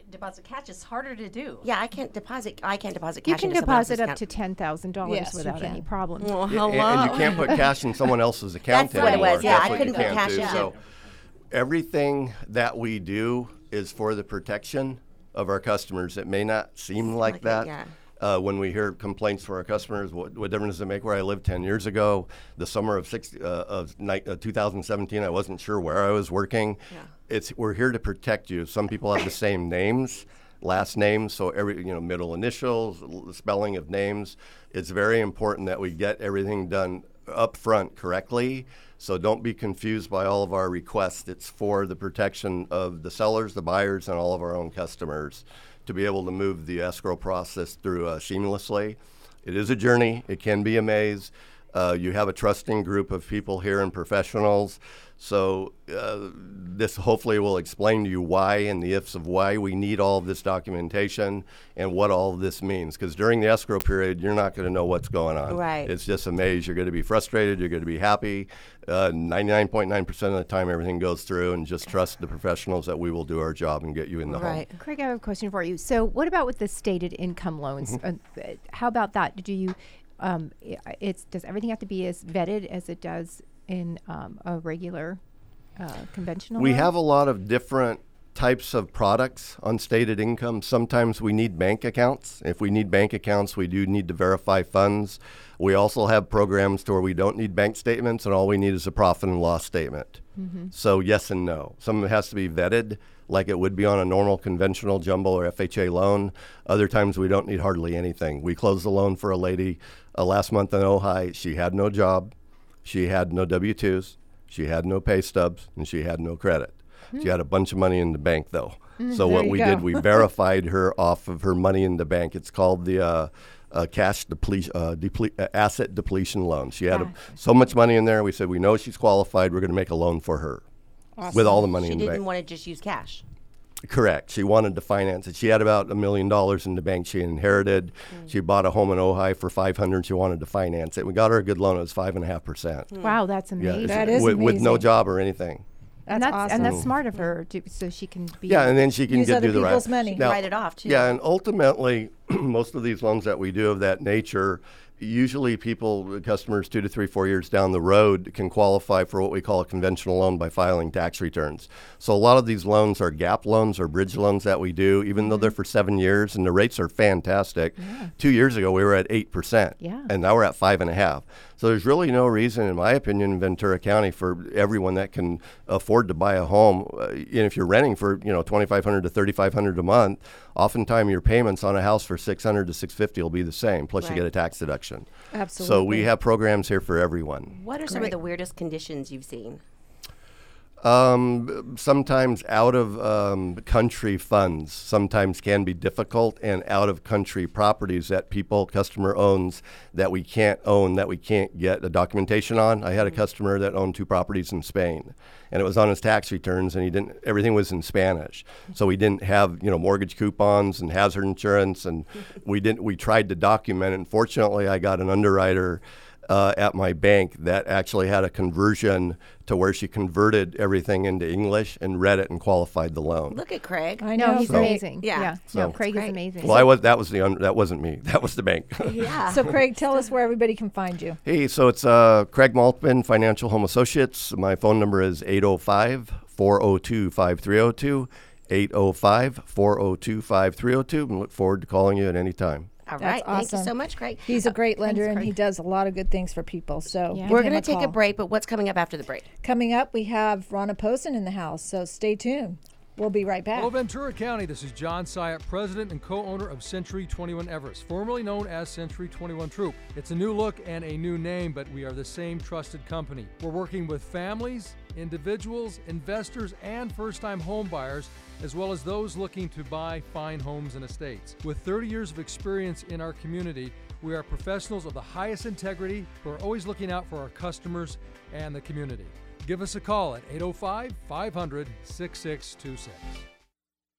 deposit cash, it's harder to do. Yeah, I can't deposit. I can't deposit You cash can into someone else's deposit up account. to ten thousand dollars Yes, you without any can. problem. Well, Yeah, hello. and, and you can't put cash in someone else's account That's what it was, yeah, That's I what couldn't put cash do. in. So everything that we do is for the protection of our customers. It may not seem like, like it, that. yeah. Uh, when we hear complaints from our customers, what, what difference does it make where I lived 10 years ago? The summer of, six, uh, of ni- uh, 2017, I wasn't sure where I was working. It's, we're here to protect you. Some people have the same names, last names, so every you know middle initials, l- spelling of names. It's very important that we get everything done up front correctly. So don't be confused by all of our requests. It's for the protection of the sellers, the buyers, and all of our own customers to be able to move the escrow process through uh, seamlessly. It is a journey. It can be a maze. Uh, you have a trusting group of people here and professionals. So uh, this hopefully will explain to you why and the ifs of why we need all of this documentation and what all of this means. Because during the escrow period, you're not going to know what's going on. Right. It's just a maze. You're going to be frustrated. You're going to be happy. Uh, 99.9% of the time, everything goes through, and just trust the professionals that we will do our job and get you in the home. Right. Craig, I have a question for you. So, what about with the stated income loans? Mm-hmm. Uh, uh, how about that? Do you, um, i- it's does everything have to be as vetted as it does in um, a regular uh, conventional? We loan? have a lot of different types of products on stated income. Sometimes we need bank accounts. If we need bank accounts, we do need to verify funds. We also have programs to where we don't need bank statements and all we need is a profit and loss statement. So yes and no. Some of it has to be vetted like it would be on a normal conventional jumbo or FHA loan. Other times we don't need hardly anything. We closed the loan for a lady uh, last month in Ojai. She had no job. She had no W 2s. She had no pay stubs. And she had no credit. She had a bunch of money in the bank, though. so, there what we go. did, we verified her off of her money in the bank. It's called the uh, uh, cash deple- uh, deple- uh, asset depletion loan. She had a, so much money in there. We said, we know she's qualified. We're going to make a loan for her with all the money She in the didn't want to just use cash. Correct. She wanted to finance it. She had about a million dollars in the bank she inherited. Mm. She bought a home in Ojai for five hundred. She wanted to finance it. We got her a good loan. It was five and a half percent. Hmm. Wow, that's amazing. That is with, with no job or anything. and That's that's and that's smart of her, to, so she can be. Yeah, and then she can get do the right. people's money. Now- Write it off, too. Yeah, and ultimately, most of these loans that we do of that nature, usually people, customers, two to three, four years down the road, can qualify for what we call a conventional loan by filing tax returns. So a lot of these loans are gap loans or bridge loans that we do, even though they're mm-hmm. for seven years, and the rates are fantastic. Two years ago, we were at eight percent, Yeah. and now we're at five and a half. So there's really no reason, in my opinion, in Ventura County, for everyone that can afford to buy a home. Uh, and if you're renting for you know 2,500 to 3,500 a month, oftentimes your payments on a house for 600 to 650 will be the same. Plus, you get a tax deduction. Absolutely. So we have programs here for everyone. What are some of the weirdest conditions you've seen? Um, sometimes out of um, country funds sometimes can be difficult, and out of country properties that people customer owns that we can't own that we can't get the documentation on. I had a customer that owned two properties in Spain, and it was on his tax returns, and he didn't. Everything was in Spanish, so we didn't have you know mortgage coupons and hazard insurance, and we didn't. We tried to document it. fortunately, I got an underwriter uh, at my bank that actually had a conversion to where she converted everything into English and read it and qualified the loan. Look at Craig. I no, know. he's Great. amazing. Yeah. yeah. So- no, Craig is amazing. Well, I was that was the un, that wasn't me. That was the bank. Yeah. So, Craig, tell us where everybody can find you. hey, so it's uh, Craig Maltman, Financial Home Associates. My phone number is 805 402 5302. 805 402 5302. And look forward to calling you at any time. All That's right. Thank you so much, Craig. He's a uh, great lender and he does a lot of good things for people. So Yeah. We're going to take a break, but what's coming up after the break? Coming up, we have Ronna Posen in the house. So stay tuned. We'll be right back. Hello, Ventura County. This is John Syatt, president and co owner of Century 21 Everest, formerly known as Century 21 Troop. It's a new look and a new name, but we are the same trusted company. We're working with families, individuals, investors, and first time home buyers, as well as those looking to buy fine homes and estates. With 30 years of experience in our community, we are professionals of the highest integrity who are always looking out for our customers and the community. Give us a call at 805 500 6626.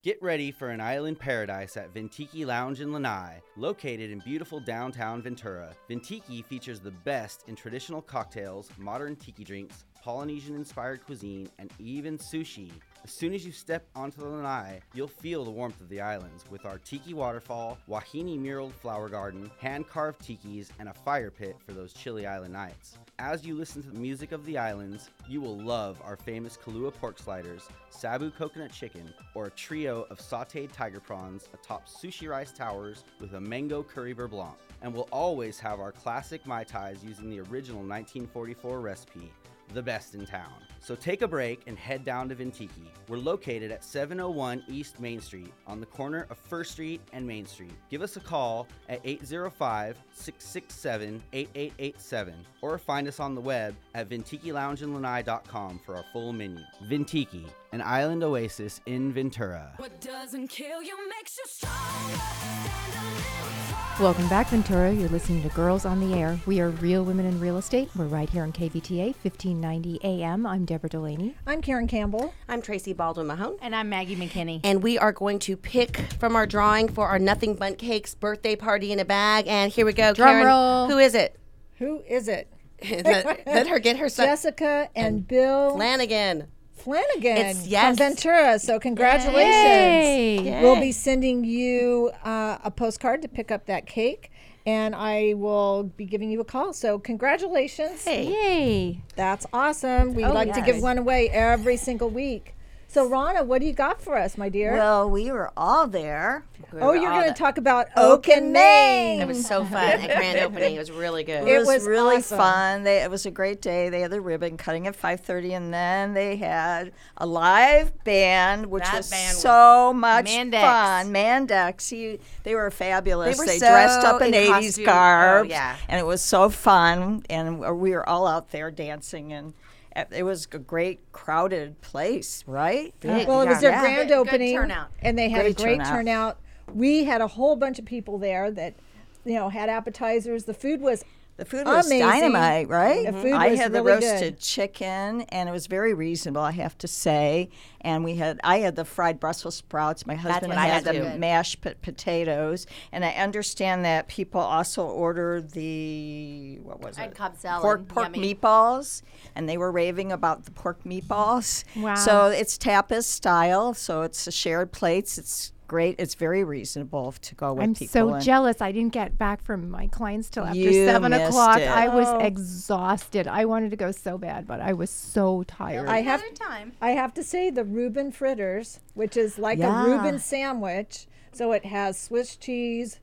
Get ready for an island paradise at Ventiki Lounge in Lanai. Located in beautiful downtown Ventura, Ventiki features the best in traditional cocktails, modern tiki drinks, Polynesian inspired cuisine, and even sushi. As soon as you step onto the lanai, you'll feel the warmth of the islands with our tiki waterfall, wahine muraled flower garden, hand carved tikis, and a fire pit for those chilly island nights. As you listen to the music of the islands, you will love our famous Kalua pork sliders, Sabu coconut chicken, or a trio of sauteed tiger prawns atop sushi rice towers with a mango curry beurre blanc. And we'll always have our classic Mai Tais using the original 1944 recipe, the best in town. So take a break and head down to Ventiki. We're located at 701 East Main Street on the corner of First Street and Main Street. Give us a call at 805 667 8887 or find us on the web at VentikiLoungeandLanai.com for our full menu. Ventiki, an island oasis in Ventura. What doesn't kill you makes you stronger. Stand a little taller. Welcome back, Ventura. You're listening to Girls on the Air. We are Real Women in Real Estate. We're right here on KVTA 1590 AM. I'm Deborah Delaney. I'm Karen Campbell. I'm Tracy Baldwin Mahone. And I'm Maggie McKinney. And we are going to pick from our drawing for our Nothing Bundt Cakes birthday party in a bag. And here we go. Drum Karen, roll. Who is it? Who is it? let, let her get her son. Jessica and, Bill Flanagan. Flanagan It's- yes. from Ventura. So congratulations. Yay. We'll be sending you uh, a postcard to pick up that cake, and I will be giving you a call. So congratulations. Yay. That's awesome. We Oh, like to give one away every single week. So Rana, what do you got for us, my dear? Well, we were all there. We oh, you're going to talk about Oak Oak and and Main. It was so fun at grand opening. It was really good. It, It was, was really awesome. fun. They, it was a great day. They had the ribbon cutting at 5:30, and then they had a live band, which That was band was- so much Mandex. fun. Mandex, he, they were fabulous. were dressed so up in, in 80s costume. Oh, yeah. and it was so fun. And we were all out there dancing, and it was a great crowded place, right? Big, Well, it was their Yeah. grand Good- good opening, turnout. and they had Great a great turnout. turnout. We had a whole bunch of people there that, you know, had appetizers. The food was The food was Amazing. dynamite, right? The food I was had really the roasted good. chicken, and it was very reasonable, I have to say. And we had, I had the fried Brussels sprouts. My husband what I had had the too. mashed p- potatoes. And I understand that people also ordered the what was it? Cobb salad, Pork pork yummy. meatballs, and they were raving about the pork meatballs. Wow. So it's tapas style. So it's shared plates. It's great. It's very reasonable to go with people. I'm so and- jealous. I didn't get back from my clients till after You seven o'clock. it. I was Oh. exhausted. I wanted to go so bad, but I was so tired. I have Another time. I have to say the Reuben fritters, which is like Yeah. a Reuben sandwich. So it has Swiss cheese,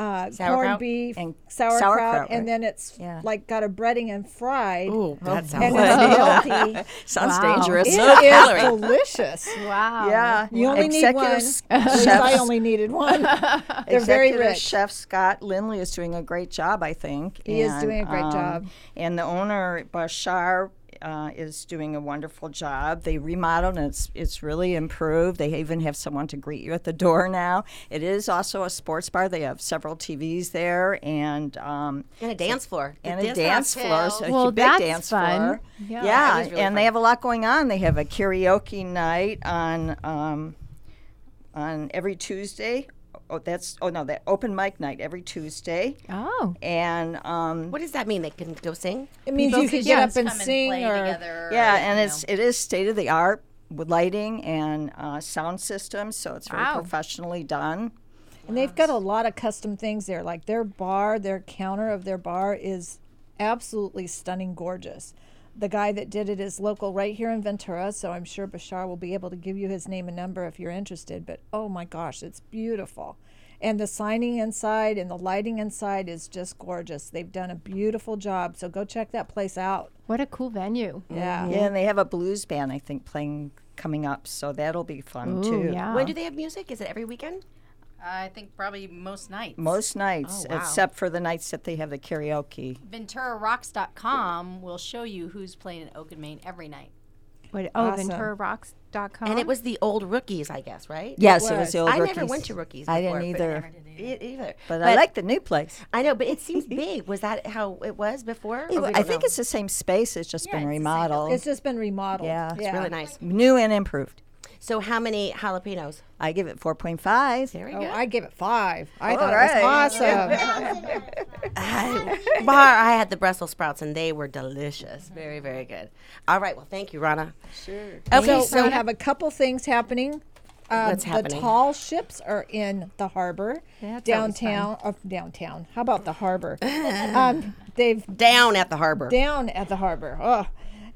uh, corned beef, And sauerkraut, sauerkraut, and right. then it's Yeah. like got a breading and fried. Ooh, that sounds and good. it's melty. Sounds Wow. dangerous. It Low is calorie. delicious. wow. Yeah, You only need one. Executive chef- I only needed one. They're very Executive rich. Chef Scott Lindley is doing a great job, I think. He is doing a great um, job. And the owner Bashar uh, is doing a wonderful job. They remodeled and it's it's really improved. They even have someone to greet you at the door now. It is also a sports bar. They have several TVs there and um, And a dance floor. and The a dance floor, so Well, a big that's dance fun. floor. Yeah. Yeah, really and they have a lot going on. They have a karaoke night on um, on every Tuesday. Oh, that's oh no, that open mic night every Tuesday. Oh. And um, What does that mean? They can go sing? It means People you could could get up and sing play or together. yeah, or, and you it's know. it is state of the art with lighting and uh, sound systems, so it's very Wow. professionally done. And they've got a lot of custom things there. Like their bar, their counter of their bar is absolutely stunning, gorgeous. The guy that did it is local right here in Ventura, so I'm sure Bashar will be able to give you his name and number if you're interested. But oh my gosh, it's beautiful. And the signing inside and the lighting inside is just gorgeous. They've done a beautiful job. So go check that place out. What a cool venue. Yeah. Yeah, and they have a blues band I think playing coming up, so that'll be fun Ooh, too. yeah. When do they have music? Is it every weekend? I think probably most nights. Most nights, Oh, wow. except for the nights that they have the karaoke. VenturaRocks.com will show you who's playing in Oak and Main every night. What, oh, Awesome. VenturaRocks.com. And it was the old rookies, I guess, right? Yes, it was. was the old rookies. I never went to Rookies I didn't but- either, E- either. but, I like the new place. I know, but it seems big. Was that how it was before? It Or I think know? it's the same space. It's just Yeah, been it's remodeled. It's just been remodeled. Yeah. It's really nice. new and improved. So how many jalapenos? I give it 4.5. There we Oh, go. I give it five. I All thought right. it was awesome. I, Bar, I had the Brussels sprouts and they were delicious. Very, very good. All right. Well, thank you, Rana. Sure. Okay, so, so, we have a couple things happening. Um, What's happening? The tall ships are in the harbor That's downtown. Of downtown. How about the harbor? um, they've down at the harbor. down at the harbor. Oh.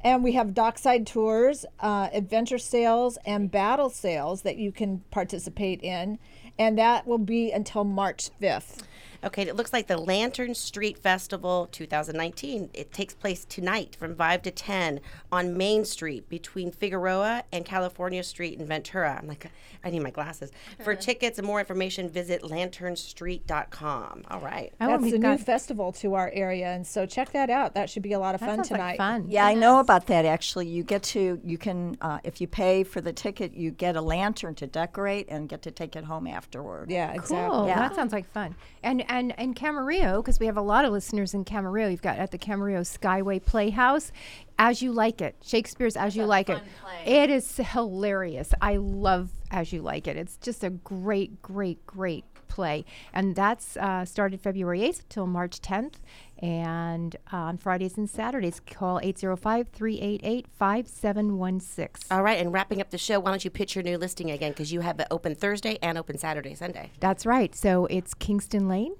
And we have dockside tours, uh, adventure sails, and battle sails that you can participate in. And that will be until March 5th. Okay, it looks like the Lantern Street Festival 2019. It takes place tonight from 5 to 10 on Main Street between Figueroa and California Street in Ventura. I'm like, I need my glasses. For tickets and more information, visit lanternstreet.com. All right. Oh, That's a new festival to our area. And so check that out. That should be a lot of That fun tonight. like fun. Yeah, I know about that actually. You get to, you can, uh, if you pay for the ticket, you get a lantern to decorate and get to take it home afterward. Yeah, exactly. Cool. Yeah. That sounds like fun. And and and Camarillo, because we have a lot of listeners in Camarillo. You've got at the Camarillo Skyway Playhouse, As You Like It, Shakespeare's As You Like It. It is hilarious. I love As You Like It. It's just a great, great, great play, and that's uh, started February 8th till March 10th. And uh, on Fridays and Saturdays, call 805 388 5716. All right, and wrapping up the show, why don't you pitch your new listing again? Because you have it open Thursday and open Saturday, Sunday. That's right. So it's Kingston Lane,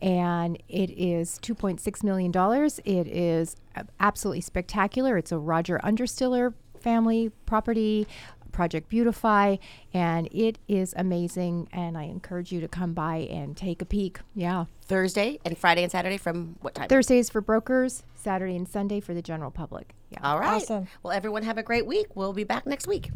and it is $2.6 million. It is absolutely spectacular. It's a Roger Understiller family property, Project Beautify, and it is amazing. And I encourage you to come by and take a peek. Yeah. Thursday and Friday and Saturday from what time? Thursdays for brokers, Saturday and Sunday for the general public. Yeah. All right. Awesome. Well, everyone have a great week. We'll be back next week.